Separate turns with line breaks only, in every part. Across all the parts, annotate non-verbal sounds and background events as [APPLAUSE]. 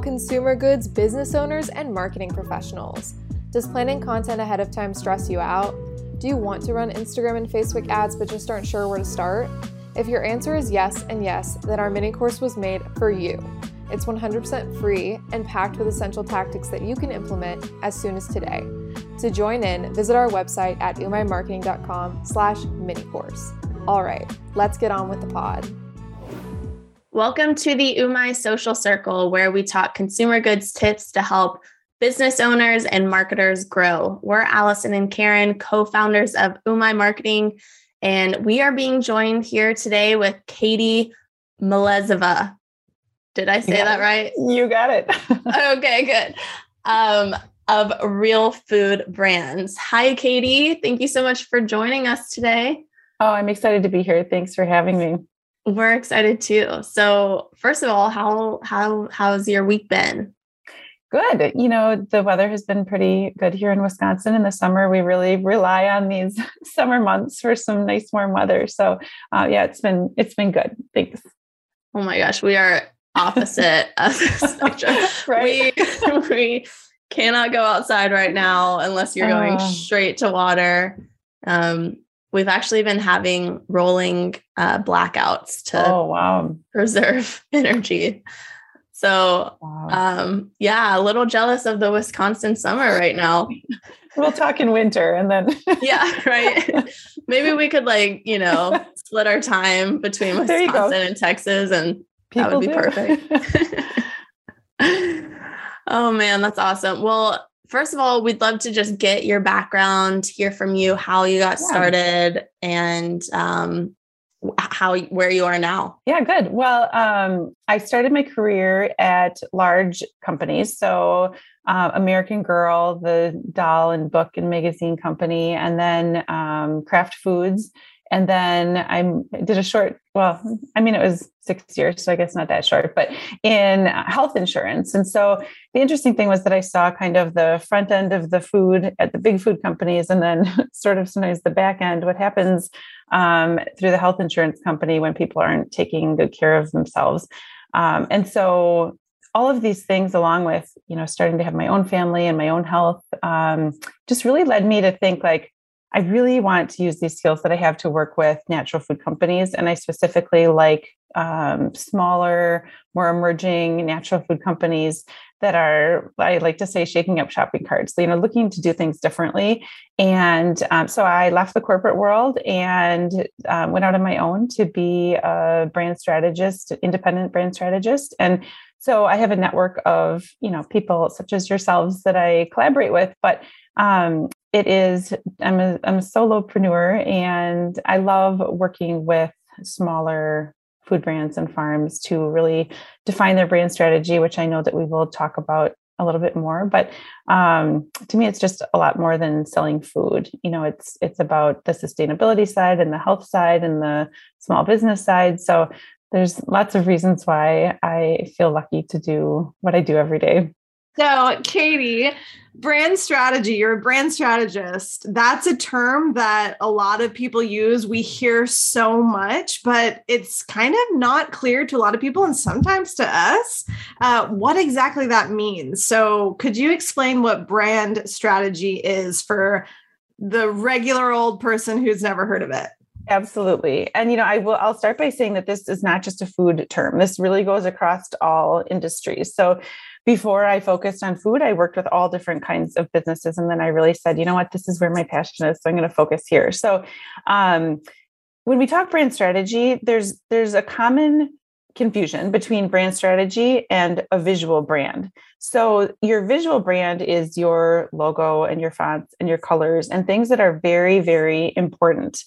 consumer goods business owners and marketing professionals. Does planning content ahead of time stress you out? Do you want to run Instagram and Facebook ads but just aren't sure where to start? If your answer is yes and yes, then our mini course was made for you. It's 100% free and packed with essential tactics that you can implement as soon as today. To join in, visit our website at umaimarketing.com slash mini course. All right, let's get on with the pod.
Welcome to the Umai Social Circle, where we talk consumer goods tips to help business owners and marketers grow. We're Allison and Karen, co founders of Umai Marketing, and we are being joined here today with Katie Melezova. Did I say that right?
You got it. [LAUGHS]
okay, good. Um, of Real Food Brands. Hi, Katie. Thank you so much for joining us today.
Oh, I'm excited to be here. Thanks for having me.
We're excited too. So, first of all, how how how's your week been?
Good. You know, the weather has been pretty good here in Wisconsin in the summer. We really rely on these [LAUGHS] summer months for some nice warm weather. So, uh, yeah, it's been it's been good. Thanks.
Oh my gosh, we are opposite [LAUGHS] of the spectrum. [LAUGHS] right. We we cannot go outside right now unless you're going uh, straight to water. Um, we've actually been having rolling uh, blackouts to
oh wow
preserve [LAUGHS] energy. So, wow. um, yeah, a little jealous of the Wisconsin summer right now. [LAUGHS]
we'll talk in winter and then. [LAUGHS]
yeah, right. Maybe we could, like, you know, split our time between Wisconsin and Texas, and People that would be do. perfect. oh, man, that's awesome. Well, first of all, we'd love to just get your background, hear from you, how you got yeah. started, and um, how where you are now.
Yeah good. Well um, i started my career at large companies. So uh, american girl the doll and book and magazine company and then um, kraft foods and then I did a short, well, I mean, it was six years, so I guess not that short, but in health insurance. And so the interesting thing was that I saw kind of the front end of the food at the big food companies, and then [LAUGHS] sort of sometimes the back end, what happens um, through the health insurance company when people aren't taking good care of themselves. Um, and so all of these things along with you know starting to have my own family and my own health um, just really led me to think like I really want to use these skills that I have to work with natural food companies. And I specifically like um, smaller, more emerging natural food companies that are, I like to say, shaking up shopping carts, you know, looking to do things differently. And um, so I left the corporate world and um, went out on my own to be a brand strategist, independent brand strategist. And so I have a network of, you know, people such as yourselves that I collaborate with, but um, it is I'm a, I'm a solopreneur and I love working with smaller food brands and farms to really define their brand strategy, which I know that we will talk about a little bit more. But um, to me, it's just a lot more than selling food. You know, it's it's about the sustainability side and the health side and the small business side. So there's lots of reasons why I feel lucky to do what I do every day.
So, Katie, brand strategy, you're a brand strategist. That's a term that a lot of people use. We hear so much, but it's kind of not clear to a lot of people and sometimes to us uh, what exactly that means. So, could you explain what brand strategy is for the regular old person who's never heard of it?
Absolutely. And you know, I will I'll start by saying that this is not just a food term. This really goes across all industries. So before I focused on food, I worked with all different kinds of businesses. And then I really said, you know what, this is where my passion is. So I'm going to focus here. So um, when we talk brand strategy, there's there's a common confusion between brand strategy and a visual brand. So your visual brand is your logo and your fonts and your colors and things that are very, very important.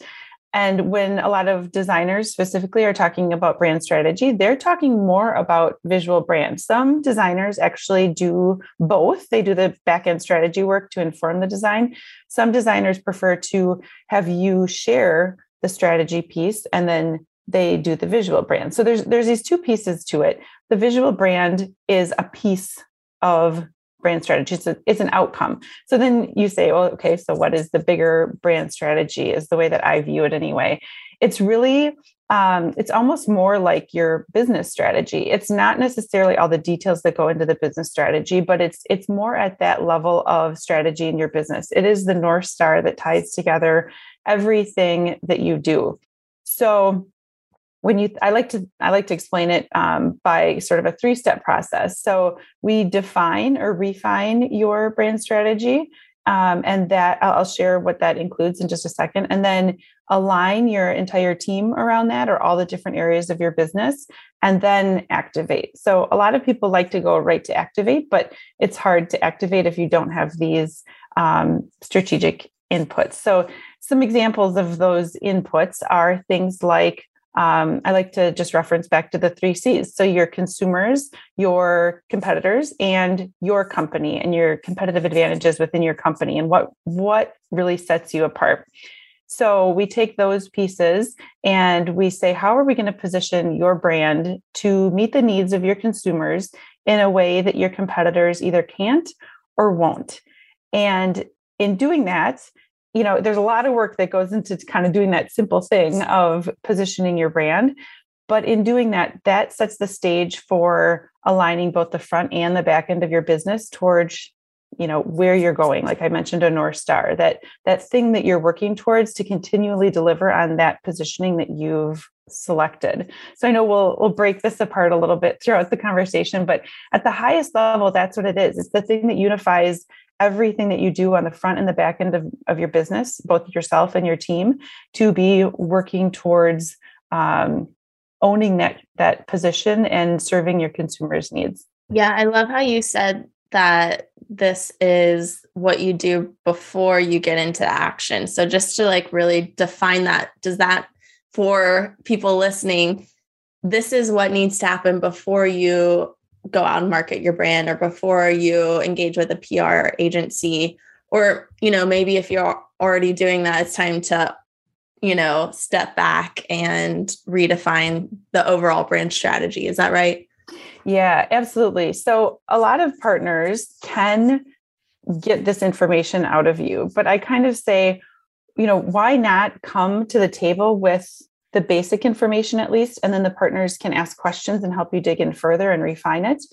And when a lot of designers specifically are talking about brand strategy, they're talking more about visual brand. Some designers actually do both. They do the back end strategy work to inform the design. Some designers prefer to have you share the strategy piece and then they do the visual brand. So there's there's these two pieces to it. The visual brand is a piece of brand strategy. It's, it's an outcome. So then you say, well, okay, so what is the bigger brand strategy? Is the way that I view it anyway. it's really um, it's almost more like your business strategy it's not necessarily all the details that go into the business strategy but it's it's more at that level of strategy in your business it is the north star that ties together everything that you do so when you i like to i like to explain it um, by sort of a three step process so we define or refine your brand strategy um, and that I'll share what that includes in just a second. And then align your entire team around that or all the different areas of your business, and then activate. So, a lot of people like to go right to activate, but it's hard to activate if you don't have these um, strategic inputs. So, some examples of those inputs are things like um, I like to just reference back to the three C's. So your consumers, your competitors, and your company, and your competitive advantages within your company, and what what really sets you apart. So we take those pieces and we say, how are we going to position your brand to meet the needs of your consumers in a way that your competitors either can't or won't? And in doing that, you know, there's a lot of work that goes into kind of doing that simple thing of positioning your brand. But in doing that, that sets the stage for aligning both the front and the back end of your business towards you know where you're going. Like i mentioned a north star that that thing that you're working towards to continually deliver on that positioning that you've selected. So i know we'll we'll break this apart a little bit throughout the conversation but at the highest level that's what it is. It's the thing that unifies everything that you do on the front and the back end of, of your business, both yourself and your team, to be working towards um, owning that that position and serving your consumers' needs.
Yeah, I love how you said that this is what you do before you get into action. So just to like really define that, does that for people listening, this is what needs to happen before you go out and market your brand or before you engage with a PR agency. Or you know maybe if you're already doing that it's time to you know step back and redefine the overall brand strategy. Is that right?
Yeah absolutely. So a lot of partners can get this information out of you but i kind of say you know why not come to the table with the basic information at least, and then the partners can ask questions and help you dig in further and refine it.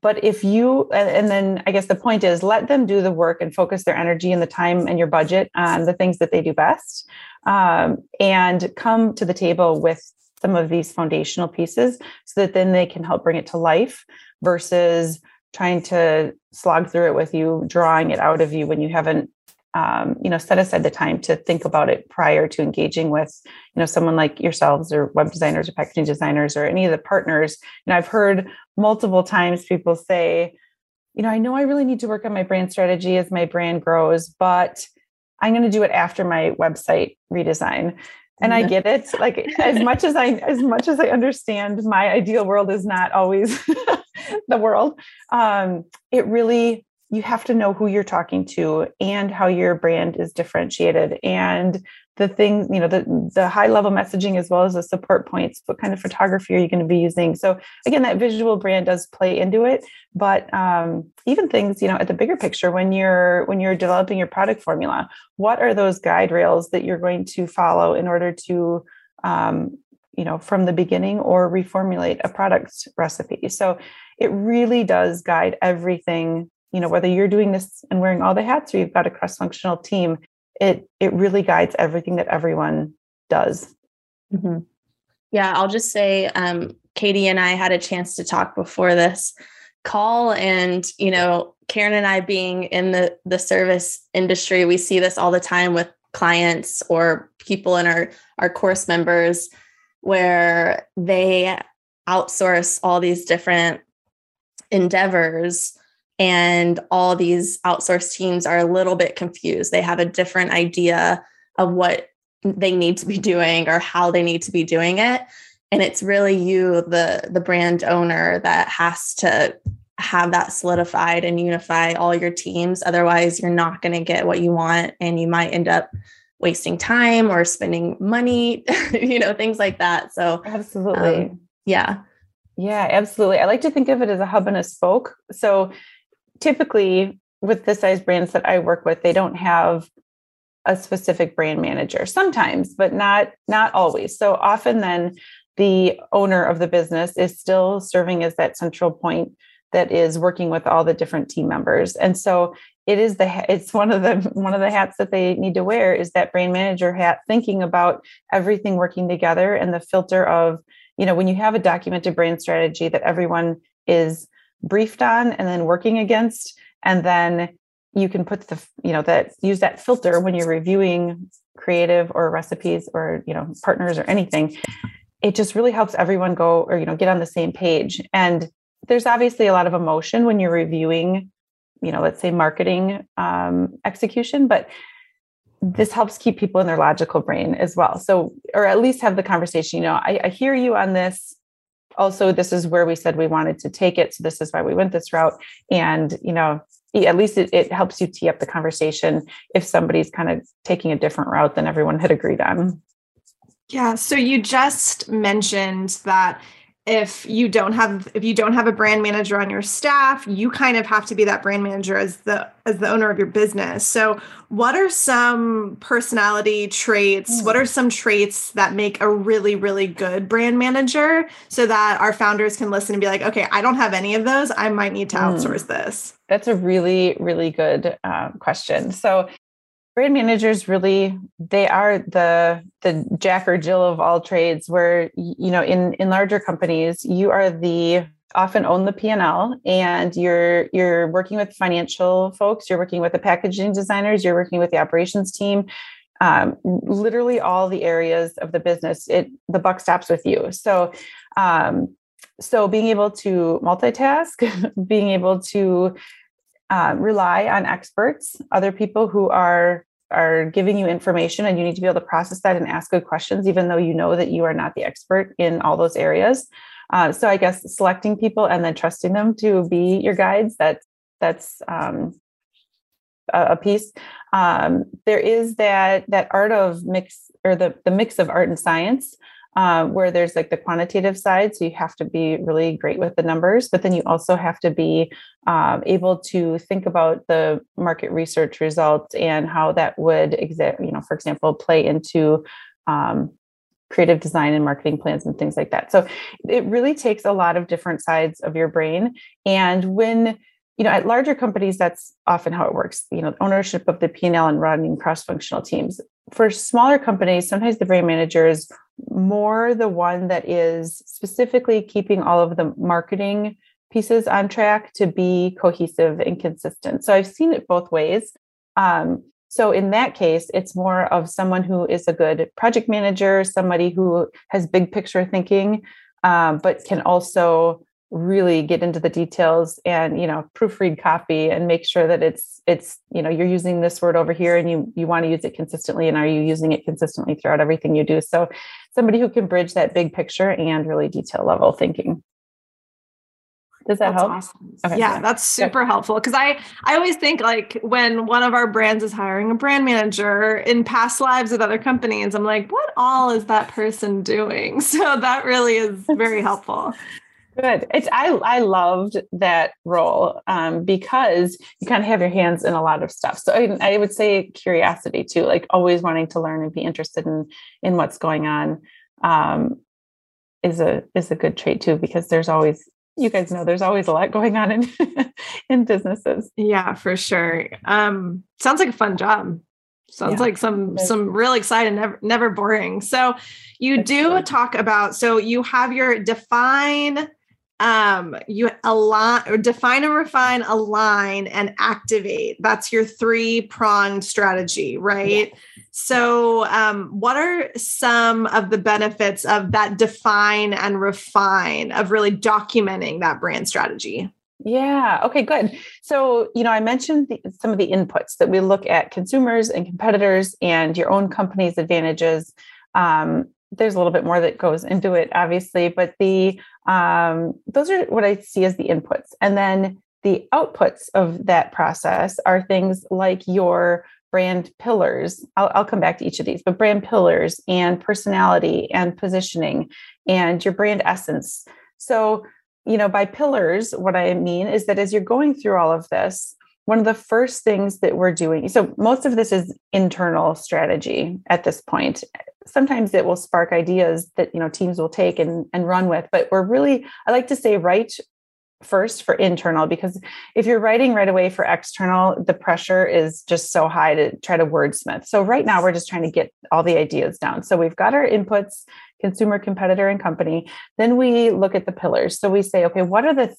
But if you, and then I guess the point is let them do the work and focus their energy and the time and your budget on the things that they do best um, and come to the table with some of these foundational pieces so that then they can help bring it to life versus trying to slog through it with you, drawing it out of you when you haven't um, you know set aside the time to think about it prior to engaging with you know someone like yourselves or web designers or packaging designers or any of the partners. And i've heard multiple times people say you know i know i really need to work on my brand strategy as my brand grows but i'm going to do it after my website redesign. And i mm-hmm. get it. Like as much as i as much as i understand my ideal world is not always [LAUGHS] the world um, it really you have to know who you're talking to and how your brand is differentiated. And the things you know the the high level messaging as well as the support points what kind of photography are you going to be using? So again that visual brand does play into it. But um, even things you know at the bigger picture when you're when you're developing your product formula what are those guide rails that you're going to follow in order to um, you know from the beginning or reformulate a product recipe? So it really does guide everything you know whether you're doing this and wearing all the hats or you've got a cross functional team it it really guides everything that everyone does
mm-hmm. yeah i'll just say um, katie and i had a chance to talk before this call and you know karen and i being in the the service industry we see this all the time with clients or people in our our course members where they outsource all these different endeavors and all these outsourced teams are a little bit confused. They have a different idea of what they need to be doing or how they need to be doing it. And it's really you, the the brand owner, that has to have that solidified and unify all your teams. Otherwise, you're not going to get what you want, and you might end up wasting time or spending money, [LAUGHS] you know, things like that. So,
absolutely. Um,
yeah.
Yeah, absolutely. I like to think of it as a hub and a spoke. So typically with the size brands that I work with, they don't have a specific brand manager sometimes but not not always. So often then the owner of the business is still serving as that central point that is working with all the different team members. And so it is the it's one of the one of the hats that they need to wear is that brand manager hat thinking about everything working together and the filter of you know when you have a documented brand strategy that everyone is briefed on and then working against and then you can put the you know that use that filter when you're reviewing creative or recipes or you know partners or anything. It just really helps everyone go or you know get on the same page. And there's obviously a lot of emotion when you're reviewing you know let's say marketing um, execution but this helps keep people in their logical brain as well. So or at least have the conversation you know I, I hear you on this also this is where we said we wanted to take it so this is why we went this route. And you know at least it, it helps you tee up the conversation if somebody's kind of taking a different route than everyone had agreed on.
Yeah so you just mentioned that if you don't have if you don't have a brand manager on your staff you kind of have to be that brand manager as the as the owner of your business so what are some personality traits mm. what are some traits that make a really really good brand manager so that our founders can listen and be like okay i don't have any of those i might need to outsource mm. this
that's a really really good uh, question so brand managers really they are the the jack or jill of all trades where you know in in larger companies you are the often own the p&l and you're you're working with financial folks you're working with the packaging designers you're working with the operations team um, literally all the areas of the business it the buck stops with you. So um, so being able to multitask [LAUGHS] being able to um, rely on experts, other people who are are giving you information and you need to be able to process that and ask good questions even though you know that you are not the expert in all those areas. Uh, so i guess selecting people and then trusting them to be your guides that that's um, a, a piece. Um, there is that that art of mix or the, the mix of art and science uh, where there's like the quantitative side. So you have to be really great with the numbers, but then you also have to be um, able to think about the market research results and how that would you know, for example, play into um, creative design and marketing plans and things like that. So it really takes a lot of different sides of your brain. And when you know at larger companies that's often how it works you know ownership of the p&l and running cross-functional teams for smaller companies sometimes the brand manager is more the one that is specifically keeping all of the marketing pieces on track to be cohesive and consistent. So I've seen it both ways. Um, so in that case, it's more of someone who is a good project manager, somebody who has big picture thinking, um, but can also really get into the details and you know proofread copy and make sure that it's it's you know you're using this word over here and you you want to use it consistently and are you using it consistently throughout everything you do so somebody who can bridge that big picture and really detail level thinking does that
that's
help?
Awesome. Okay, yeah, that's super Good. helpful because I I always think like when one of our brands is hiring a brand manager in past lives with other companies, I'm like, what all is that person doing? [LAUGHS] So that really is very helpful.
Good. It's I I loved that role um, because you kind of have your hands in a lot of stuff. So I, I, would say curiosity too, like always wanting to learn and be interested in in what's going on, um, is a is a good trait too because there's always you guys know there's always a lot going on in [LAUGHS] in businesses.
Yeah, for sure. Um, sounds like a fun job. Sounds yeah. like some some really exciting, never never boring. So you do talk about so you have your define um you align or define and refine align and activate that's your three pronged strategy right yeah. so um what are some of the benefits of that define and refine of really documenting that brand strategy
yeah. Okay, good. So, you know, I mentioned the, some of the inputs that we look at consumers and competitors and your own company's advantages. Um, there's a little bit more that goes into it, obviously, but the um, those are what I see as the inputs. And then the outputs of that process are things like your brand pillars. I'll, I'll, come back to each of these, but brand pillars and personality and positioning and your brand essence. So, you know, by pillars, what I mean is that as you're going through all of this, one of the first things that we're doing so most of this is internal strategy at this point. Sometimes it will spark ideas that you know teams will take and, and run with but we're really i like to say write first for internal because if you're writing right away for external the pressure is just so high to try to wordsmith. So right now we're just trying to get all the ideas down. So we've got our inputs consumer competitor and company. Then we look at the pillars. So we say okay what are the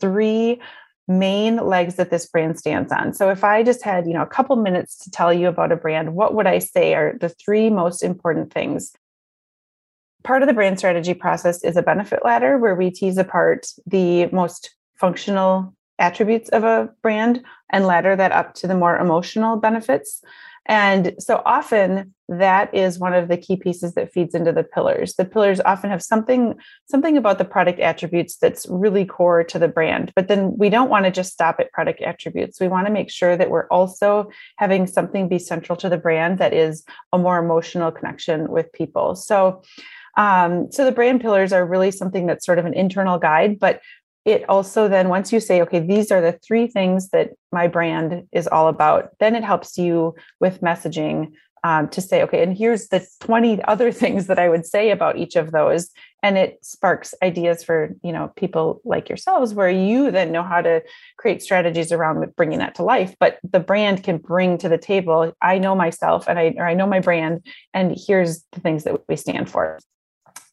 three main legs that this brand stands on. So if I just had, you know, a couple minutes to tell you about a brand, what would I say are the three most important things? Part of the brand strategy process is a benefit ladder where we tease apart the most functional attributes of a brand and ladder that up to the more emotional benefits. And so often that is one of the key pieces that feeds into the pillars. The pillars often have something something about the product attributes that's really core to the brand. But then we don't want to just stop at product attributes. We want to make sure that we're also having something be central to the brand that is a more emotional connection with people. So um, so the brand pillars are really something that's sort of an internal guide, but it also then once you say okay these are the three things that my brand is all about then it helps you with messaging um, to say okay and here's the 20 other [LAUGHS] things that i would say about each of those. And it sparks ideas for you know people like yourselves where you then know how to create strategies around bringing that to life. But the brand can bring to the table i know myself and i or i know my brand and here's the things that we stand for.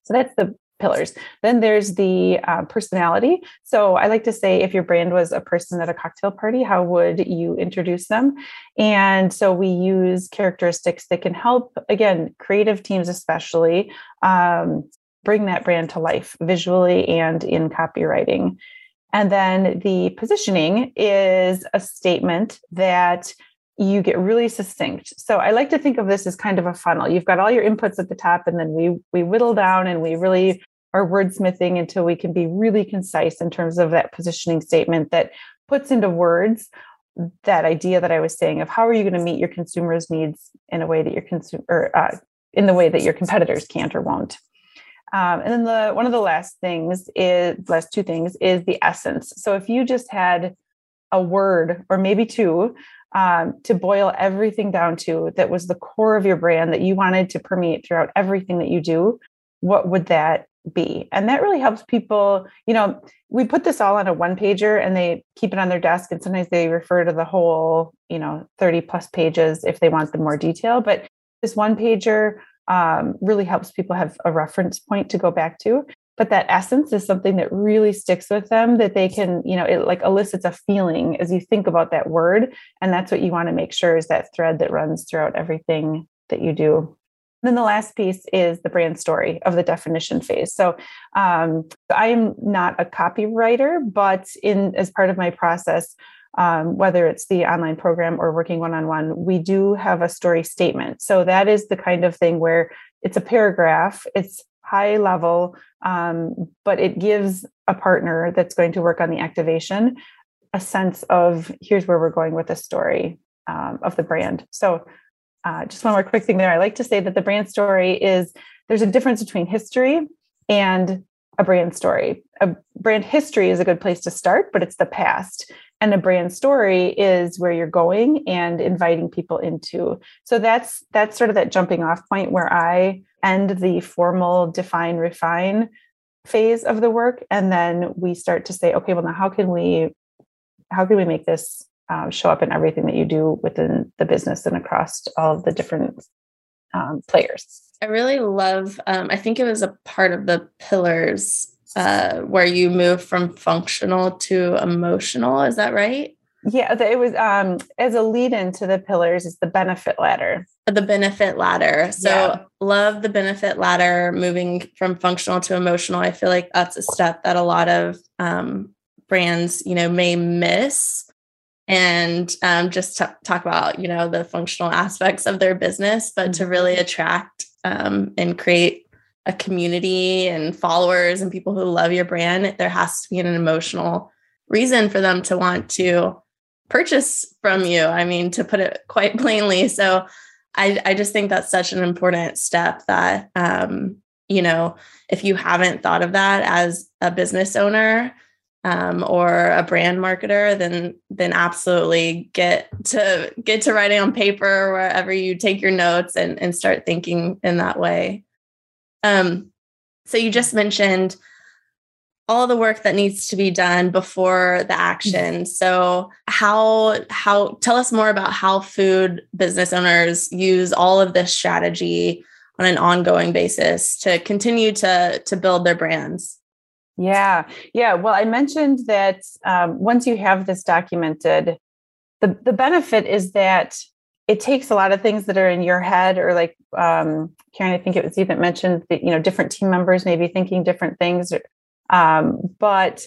So that's the pillars. Then there's the uh, personality. So I like to say if your brand was a person at a cocktail party, how would you introduce them? And so we use characteristics that can help, again, creative teams especially, um, bring that brand to life visually and in copywriting. And then the positioning is a statement that you get really succinct. So I like to think of this as kind of a funnel. You've got all your inputs at the top and then we we whittle down and we really are wordsmithing until we can be really concise in terms of that positioning statement that puts into words that idea that I was saying of how are you going to meet your consumers' needs in a way that your consumer uh, in the way that your competitors can't or won't. Um, and then the one of the last things is last two things is the essence. So if you just had a word or maybe two um, to boil everything down to that was the core of your brand that you wanted to permeate throughout everything that you do, what would that be? And that really helps people you know we put this all on a one pager and they keep it on their desk and sometimes they refer to the whole you know 30 plus pages if they want the more detail but this one pager um, really helps people have a reference point to go back to but that essence is something that really sticks with them that they can you know it like elicits a feeling as you think about that word and that's what you want to make sure is that thread that runs throughout everything that you do then the last piece is the brand story of the definition phase. So um, I am not a copywriter, but in as part of my process, um, whether it's the online program or working one on one, we do have a story statement. So that is the kind of thing where it's a paragraph, it's high level, um, but it gives a partner that's going to work on the activation a sense of here's where we're going with the story um, of the brand. So uh, just one more quick thing there. I like to say that the brand story is there's a difference between history and a brand story. A brand history is a good place to start, but it's the past. And a brand story is where you're going and inviting people into. So that's that's sort of that jumping off point where I end the formal define refine phase of the work and then we start to say okay well now how can we how can we make this um, show up in everything that you do within the business and across all of the different um, players.
I really love, um, I think it was a part of the pillars uh, where you move from functional to emotional. Is that right?
Yeah, it was um, as a lead into the pillars is the benefit ladder.
The benefit ladder. So yeah. love the benefit ladder moving from functional to emotional. I feel like that's a step that a lot of um, brands, you know, may miss and um, just t- talk about you know the functional aspects of their business but to really mm-hmm. attract um, and create a community and followers and people who love your brand there has to be an emotional reason for them to want to purchase from you i mean to put it quite [LAUGHS] plainly so i, I just think that's such an important step that um, you know if you haven't thought of that as a business owner um, or a brand marketer, then then absolutely get to get to writing on paper wherever you take your notes and and start thinking in that way. Um, so you just mentioned all the work that needs to be done before the action. So how how tell us more about how food business owners use all of this strategy on an ongoing basis to continue to to build their brands.
Yeah, yeah. Well, I mentioned that um, once you have this documented, the the benefit is that it takes a lot of things that are in your head, or like um, Karen, I think it was even mentioned that you know different team members may be thinking different things, um, but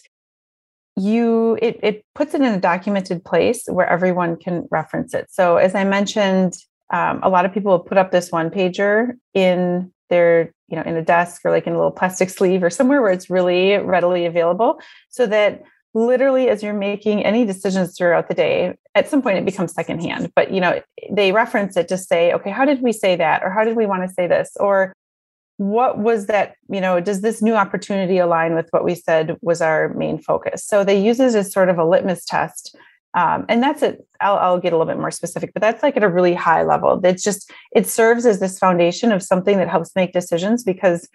you it it puts it in a documented place where everyone can reference it. So as I mentioned, um, a lot of people put up this one pager in their you know in a desk or like in a little plastic sleeve or somewhere where it's really readily available so that literally as you're making any decisions throughout the day at some point it becomes secondhand. But you know they reference it to say okay how did we say that? Or how did we want to say this? Or what was that you know does this new opportunity align with what we said was our main focus? So they use it as sort of a litmus test um, and that's it. I'll, I'll, get a little bit more specific but that's like at a really high level. It's just it serves as this foundation of something that helps make decisions because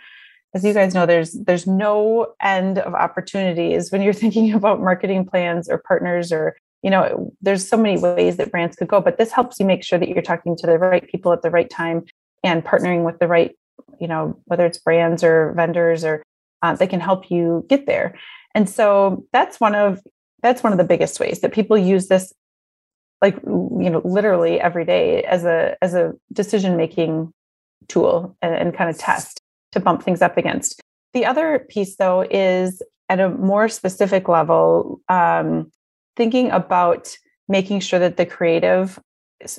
as you guys know there's there's no end of opportunities when you're [LAUGHS] thinking about marketing plans or partners or you know there's so many ways that brands could go but this helps you make sure that you're talking to the right people at the right time and partnering with the right you know whether it's brands or vendors or uh, they can help you get there. And so that's one of that's one of the biggest ways that people use this like you know literally every day as a as a decision making tool and, and kind of test to bump things up against. The other piece though is at a more specific level um, thinking about making sure that the creative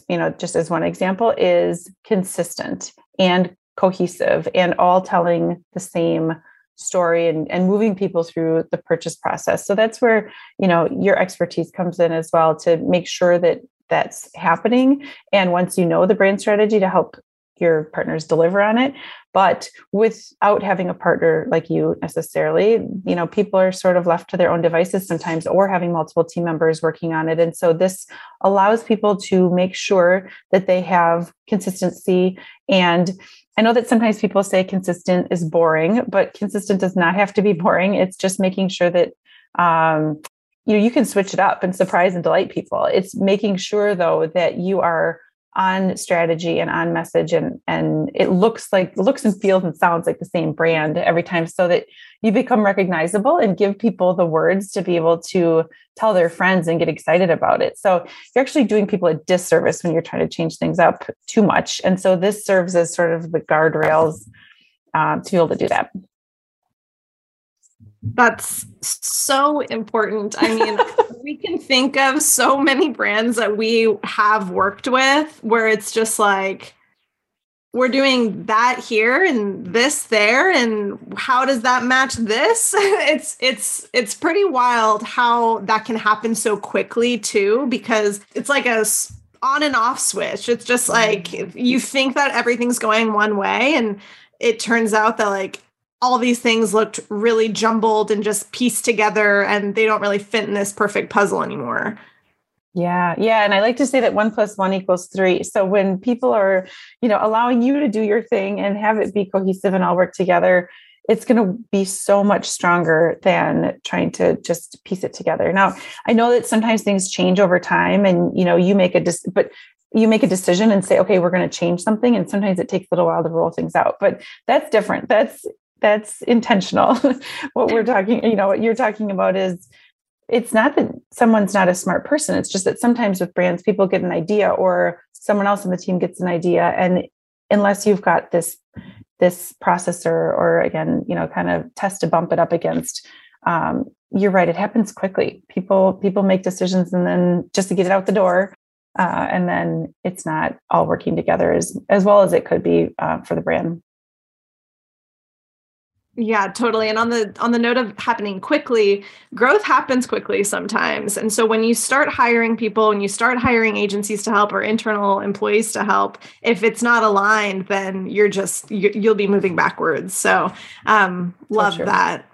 you know just as one example is consistent and cohesive and all telling the same story and, and moving people through the purchase process. So that's where you know your expertise comes in as well to make sure that that's happening. And once you know the brand strategy to help your partners deliver on it but without having a partner like you necessarily you know people are sort of left to their own devices sometimes or having multiple team members working on it. And so this allows people to make sure that they have consistency and I know that sometimes people say consistent is boring, but consistent does not have to be boring. It's just making sure that um, you know you can switch it up and surprise and delight people. It's making sure though that you are on strategy and on message and and it looks like looks and feels and sounds like the same brand every time so that you become recognizable and give people the words to be able to tell their friends and get excited about it. So you're actually doing people a disservice when you're trying to change things up too much. And so this serves as sort of the guardrails um, to be able to do that
that's so important. I mean, [LAUGHS] we can think of so many brands that we have worked with where it's just like, we're doing that here and this there and how does that match this? [LAUGHS] It's it's it's pretty wild how that can happen so quickly too because it's like a on and off switch. It's just like mm-hmm. you think that everything's going one way and it turns out that like all these things looked really jumbled and just pieced together and they don't really fit in this perfect puzzle anymore.
Yeah, yeah. And I like to say that one plus one equals three. So when people are, you know, allowing you to do your thing and have it be cohesive and all work together, it's going to be so much stronger than trying to just piece it together. Now, I know that sometimes things change over time and, you know, you make a, dis- but you make a decision and say, okay, we're going to change something. And sometimes it takes a little while to roll things out, but that's different. That's that's intentional. [LAUGHS] what we're talking, you know, what you're talking about is it's not that someone's not a smart person. It's just that sometimes with brands, people get an idea or someone else on the team gets an idea. And unless you've got this this processor or again, you know, kind of test to bump it up against, um, you're right. It happens quickly. People people make decisions and then just to get it out the door. Uh, and then it's not all working together as as well as it could be uh, for the brand.
Yeah, totally. And on the on the note of happening quickly, growth happens quickly sometimes. And so when you start hiring people and you start hiring agencies to help or internal employees to help, if it's not aligned, then you're just you, will be moving backwards. So um love that.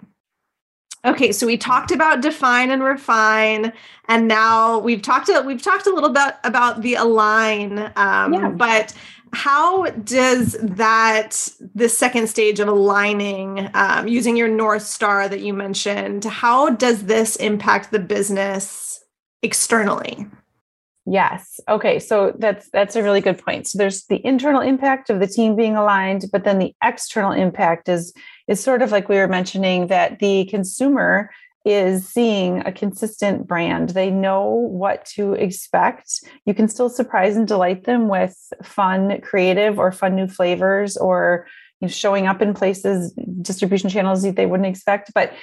Okay, so we talked about define and refine, and now we've talked a, we've talked a little bit about the align. Um, yeah. But how does that the second stage of aligning, um, using your north star that you mentioned, how does this impact the business externally?
Yes. Okay. So that's that's a really good point. So there's the internal impact of the team being aligned, but then the external impact is is sort of like we were mentioning that the consumer is seeing a consistent brand. They know what to expect. You can still surprise and delight them with fun, creative, or fun new flavors, or you know, showing up in places, distribution channels that they wouldn't expect. But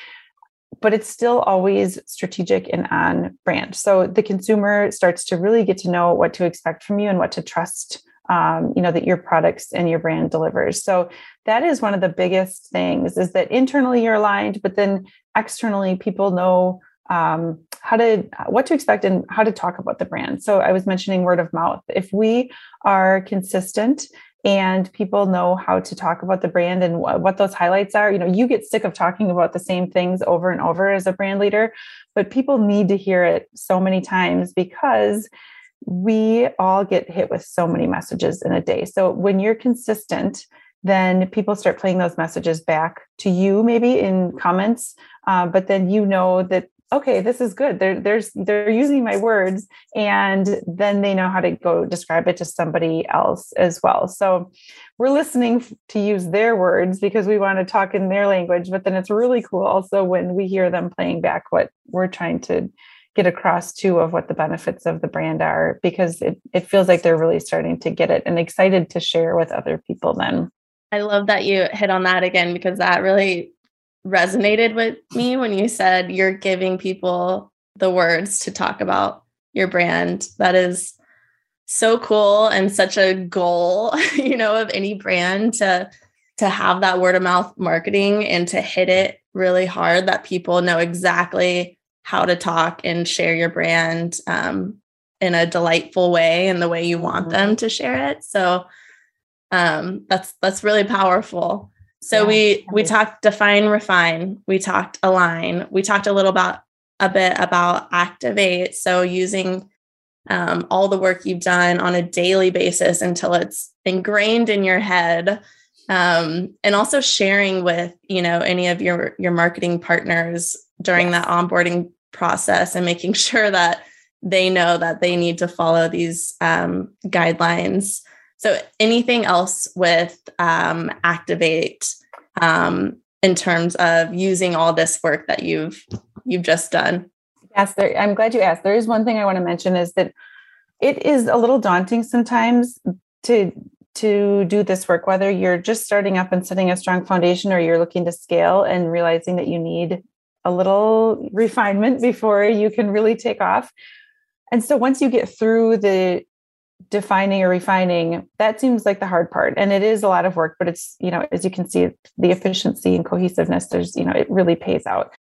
but it's still always strategic and on brand. So the consumer starts to really get to know what to expect from you and what to trust um, you know that your products and your brand delivers. So that is one of the biggest things is that internally you're aligned but then externally people know um, how to what to expect and how to talk about the brand. So i was mentioning word of mouth. If we are consistent and people know how to talk about the brand and what those highlights are you know you get sick of talking about the same things over and over as a brand leader but people need to hear it so many times because we all get hit with so many messages in a day. So when you're consistent, then people start playing those messages back to you, maybe in comments. Uh, but then you know that okay, this is good. They're there's they're using my words, and then they know how to go describe it to somebody else as well. So we're listening to use their words because we want to talk in their language. But then it's really cool also when we hear them playing back what we're trying to get across too of what the benefits of the brand are because it, it feels like they're really starting to get it and excited to share with other people then.
I love that you hit on that again because that really resonated with me when you said you're giving people the words to talk about your brand. That is so cool and such a goal [LAUGHS] you know of any brand to to have that word of mouth marketing and to hit it really hard that people know exactly how to talk and share your brand um, in a delightful way and the way you want them mm-hmm. to share it. So um, that's that's really powerful. So yeah, we we talked define, refine. We talked align. We talked a little about a bit about activate. So using um, all the work you've done on a daily basis until it's ingrained in your head um, and also sharing with you know any of your your marketing partners during yes. that onboarding process and making [LAUGHS] sure that they know that they need to follow these um, guidelines. So, anything else with um, Activate um, in terms of using all this work that you've you've just done?
Yes, there, I'm glad you asked. There is one thing I want to mention is that it is a little daunting sometimes to to do this work whether you're just starting up and setting a strong foundation or you're looking to scale and realizing that you need a little refinement before you can really take off. And so once you get through the defining or refining, that seems like the hard part. And it is a lot of work, but it's, you know, as you can see, the efficiency and cohesiveness, there's, you know, it really pays out.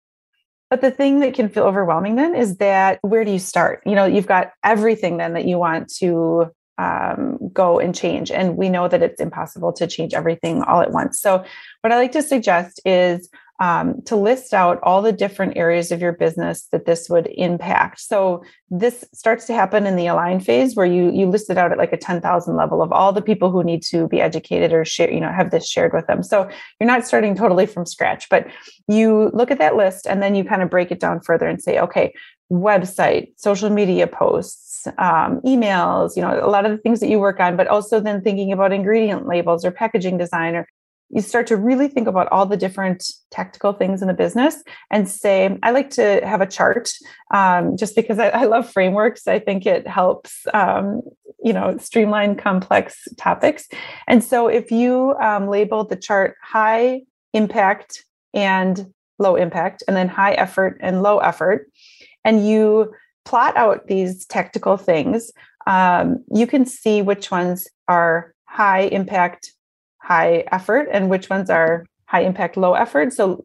But the thing that can feel overwhelming then is that where do you start? You know, you've got everything then that you want to um, go and change. And we know that it's impossible to change everything all at once. So, what I like to suggest is um, to list out all the different areas of your business that this would impact. So this starts to happen in the align phase where you you list it out at like a 10,000 level of all the people who need to be educated or share, you know, have this shared with them. So you're not starting totally from scratch, but you look at that list and then you kind of break it down further and say, okay, website, social media posts, um, emails, you know, a lot of the things that you work on, but also then thinking about ingredient labels or packaging design or you start to really think about all the different tactical things in the business and say, I like to have a chart um, just because I, [LAUGHS] I, love frameworks. I think it helps, um, you know, streamline complex topics. And so if you um, label the chart high impact and low impact, and then high effort and low effort, and you plot out these tactical things, um, you can see which ones are high impact high effort and which ones are high impact, low effort. So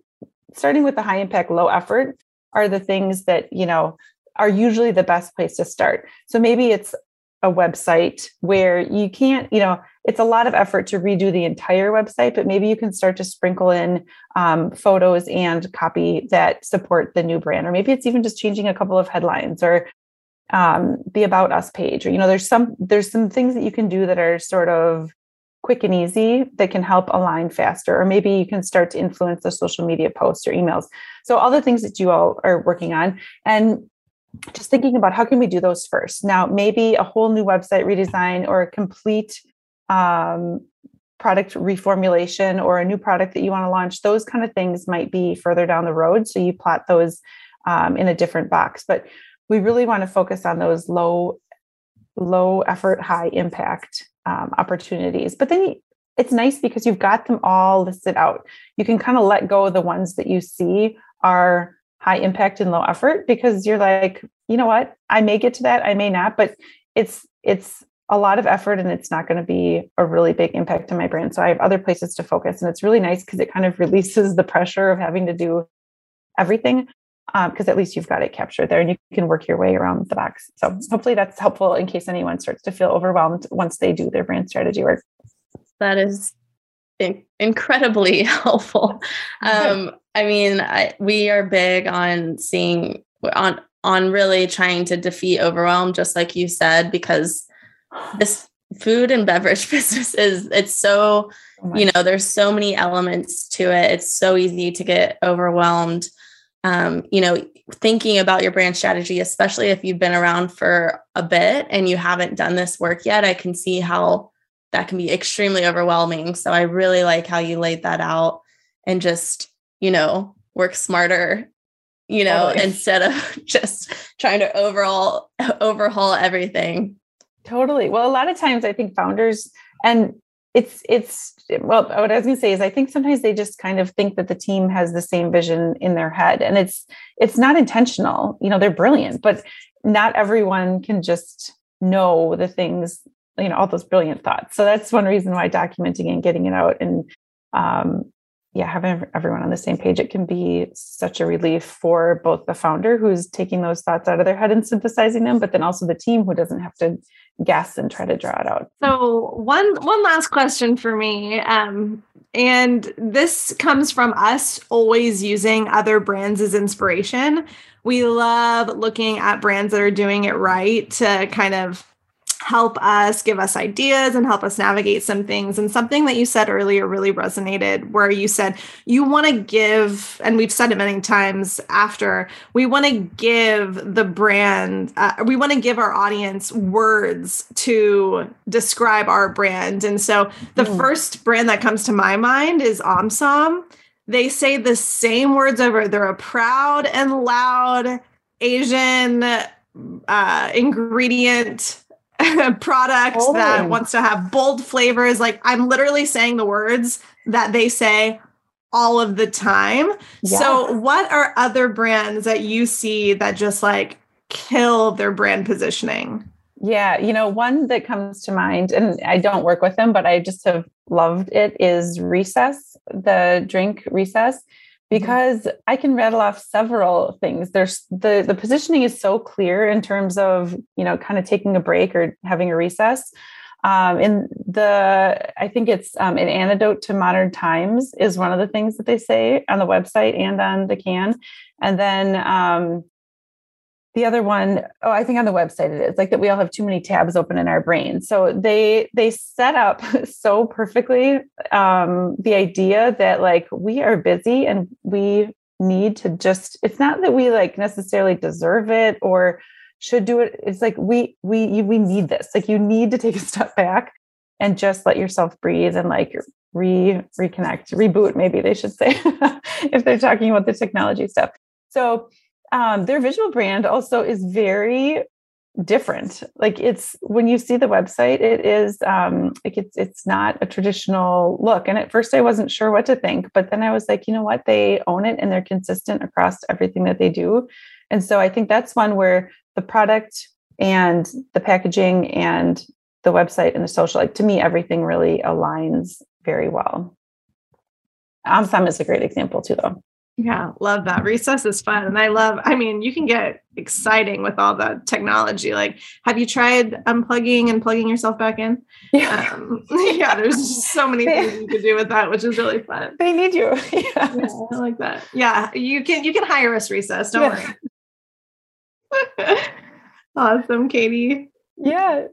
starting with the high impact, low effort are the things that, you know, are usually the best place to start. So maybe it's a website where you can't, you know, it's a lot of effort to redo the entire website, but maybe you can start to sprinkle in um, photos and copy that support the new brand, or maybe it's even just changing a couple of headlines or um, the about us page, or you know, there's some there's some things that you can do that are sort of quick and easy that can help align faster, or maybe you can start to influence the social media posts or emails. So all the things that you all are working on, and just thinking about how can we do those first now maybe a whole new website redesign or a complete um, product reformulation or a new product that you want to launch those kind of things might be further down the road so you plot those um, in a different box but we really want to focus on those low low effort high impact um, opportunities. But then it's nice because you've got them all listed out. You can kind of let go of the ones that you see are high impact and low effort because you're like you know what? I may get to that i may not but it's it's a lot of effort and it's not going to be a really big impact to my brand so i have other places to focus and it's really nice because it kind of releases the pressure of having to do everything because um, at least you've got it captured there and you can work your way around the box so hopefully that's helpful in case anyone starts to feel overwhelmed once they do their brand strategy work
that is incredibly [LAUGHS] helpful um, I mean, I, we are big on seeing on on really trying to defeat overwhelm, just like you said, because this food and beverage [LAUGHS] business is it's so you know there's so many elements to it. It's so easy to get overwhelmed. Um, you know, thinking about your brand strategy, especially if you've been around for a bit and you haven't done this work yet, I can see how that can be extremely overwhelming. So I really like how you laid that out and just you know, work smarter, you know, totally. instead of [LAUGHS] just trying to overall overhaul everything.
Totally. Well, a lot of times I think founders and it's it's well what i was going to say is i think sometimes they just kind of think that the team has the same vision in their head and it's it's not intentional. You know they're brilliant but not everyone can just know the things you know all those brilliant thoughts. So that's one reason why documenting and getting it out and um, yeah, having everyone on the same page, it can be such a relief for both the founder who's taking those thoughts out of their head and synthesizing them, but then also the team who doesn't have to guess and try to draw it out.
So one one last question for me, um, and this comes from us always using other brands as inspiration. We love looking at brands that are doing it right to kind of help us give us ideas and help us navigate some things. And something that you said earlier really resonated where you said you want to give and we've said it many times after we want to give the brand uh, we want to give our audience words to describe our brand. And so the mm. first brand that comes to my mind is omsom they say the same words over they're a proud and loud asian uh, ingredient [LAUGHS] product oh. that wants to have bold flavors. Like I'm literally saying the words that they say all of the time. Yes. So, what are other brands that you see that just like kill their brand positioning?
Yeah, you know, one that comes to mind, and I don't work with them, but I just have loved it is Recess, the drink Recess. Mm-hmm. because I can rattle off several things. There's the the positioning is so clear in terms of you know kind of taking a break or having a recess. Um, and the I think it's um, an antidote to modern times is one of the things that they say on the website and on the can. And then um, the other one oh i think on the website it is like that we all have too many tabs open in our brain. So they they set up [LAUGHS] so perfectly um the idea that like we are busy and we need to just it's not that we like necessarily deserve it or should do it. It's like we we we need this. Like you need to take a step back and just let yourself breathe and like re reconnect reboot maybe they should say [LAUGHS] if they're talking about the technology stuff. So um, their visual brand also is very different. Like it's when you see the website it is um like it's it's not a traditional look. And at first i wasn't sure what to think but then i was like you know what? They own it and they're consistent across everything that they do. And so i think that's one where the product and the packaging and the website and the social like to me everything really aligns very well. Omsom is a great example too though
Yeah, love that. Recess is fun. And I love, I mean, you can get exciting with all the technology. Like, have you tried unplugging and plugging yourself back in? [LAUGHS] Yeah. Um, [LAUGHS] yeah, there's so many things you can do with that, which is really fun.
They need you. [LAUGHS]
Yeah. yeah I like that. Yeah, you can you can hire us recess. Don't yeah. worry. awesome, Katie.
Yeah,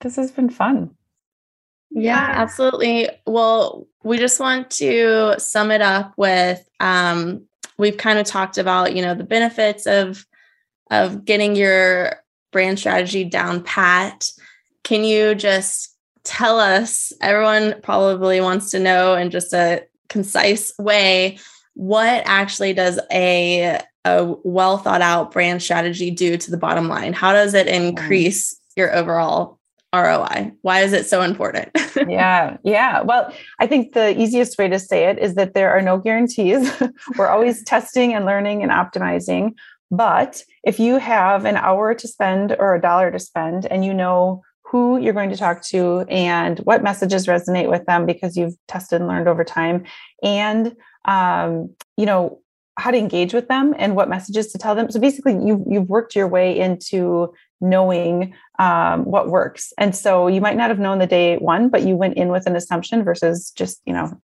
this has been fun.
Yeah, absolutely. Well, we just want to sum it up with um, we've kind of talked about, you know, the benefits of of getting your brand strategy down pat. Can you just tell us, everyone probably wants to know in just a concise way, what actually does a a well thought out brand strategy do to the bottom line? How does it increase your overall ROI? Why is it so important? [LAUGHS]
yeah, yeah. Well, I think the easiest way to say it is that there are no guarantees. [LAUGHS] We're always [LAUGHS] testing and learning and optimizing. But if you have an hour to spend or a dollar to spend and you know who you're going to talk to and what messages resonate with them because you've tested and learned over time and um, you know how to engage with them and what messages to tell them so basically you've, you've worked your way into knowing um, what works. And so you might not have known the day one, but you went in with an assumption versus just, you know,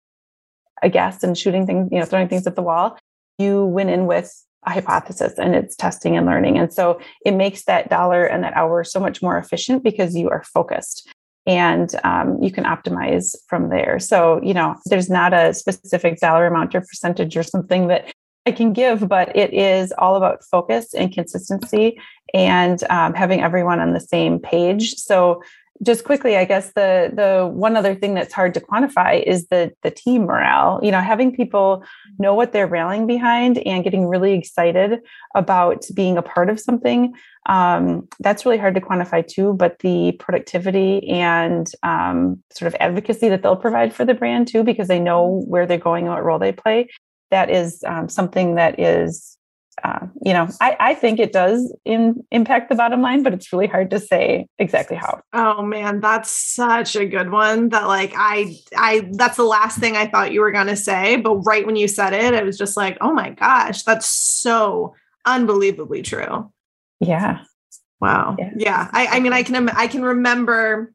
a guess and shooting things, you know, throwing things at the wall. You went in with a hypothesis and it's testing and learning. And so it makes that dollar and that hour so much more efficient because you are focused and um, you can optimize from there. So, you know, there's not a specific dollar amount or percentage or something that I can give, but it is all about focus and consistency and um, having everyone on the same page. So, just quickly, I guess the the one other thing that's hard to quantify is the the team morale. You know, having people know what they're rallying behind and getting really excited about being a part of something. Um, that's really hard to quantify too. But the productivity and um, sort of advocacy that they'll provide for the brand too, because they know where they're going and what role they play, that is um, something that is uh, you know I, I think it does in, impact the bottom line but it's really hard to say exactly how.
Oh man that's such a good one that like i i that's the last thing i thought you were going to say but right when you said it it was just like oh my gosh that's so unbelievably true.
Yeah.
Wow. Yeah, yeah. I, I mean i can i can remember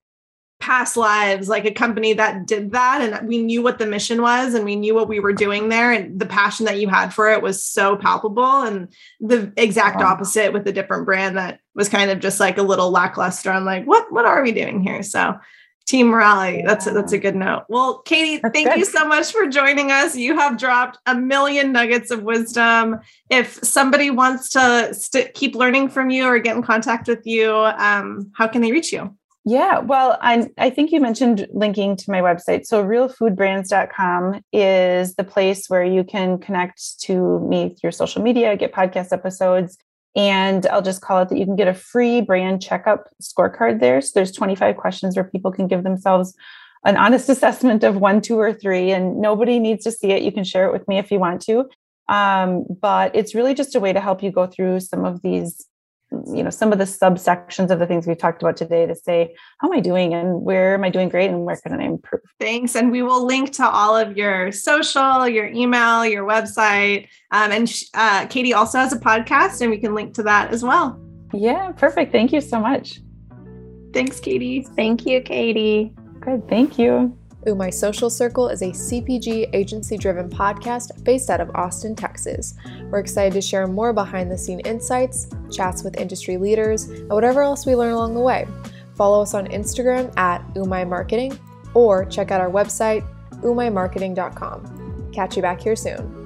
past lives like a company that did that and we knew what the mission was and we knew what we were doing there and the passion that you had for it was so palpable and the exact opposite with a different brand that was kind of just like a little lackluster. On like what what are we doing here? So team morale that's a, that's a good note. Well katie that's thank good. you so much for joining us. You have dropped a million nuggets of wisdom. If somebody wants to st- keep learning from you or get in contact with you um, how can they reach you
yeah, well, I, I think you mentioned linking to my website. So, realfoodbrands.com is the place where you can connect to me through social media, get podcast episodes, and I'll just call it that you can get a free brand checkup scorecard there. So, there's 25 questions where people can give themselves an honest [LAUGHS] assessment of one, two, or three, and nobody needs to see it. You can share it with me if you want to. Um, but it's really just a way to help you go through some of these you know some of the subsections of the things we talked about today to say how am i doing? And where am i doing great? And where can i improve?
Thanks. And we will link to all of your social your email your website. Um, and uh, katie also has a podcast and we can link to that as well.
Yeah perfect. Thank you so much.
Thanks katie.
Thank you katie.
Good. Thank you
My Social Circle is a CPG agency driven podcast based out of Austin, Texas. We're excited to share more behind the scene insights, chats with industry leaders, and whatever else we learn along the way. Follow us on Instagram at Umai Marketing or check out our website, umaimarketing.com. Catch you back here soon.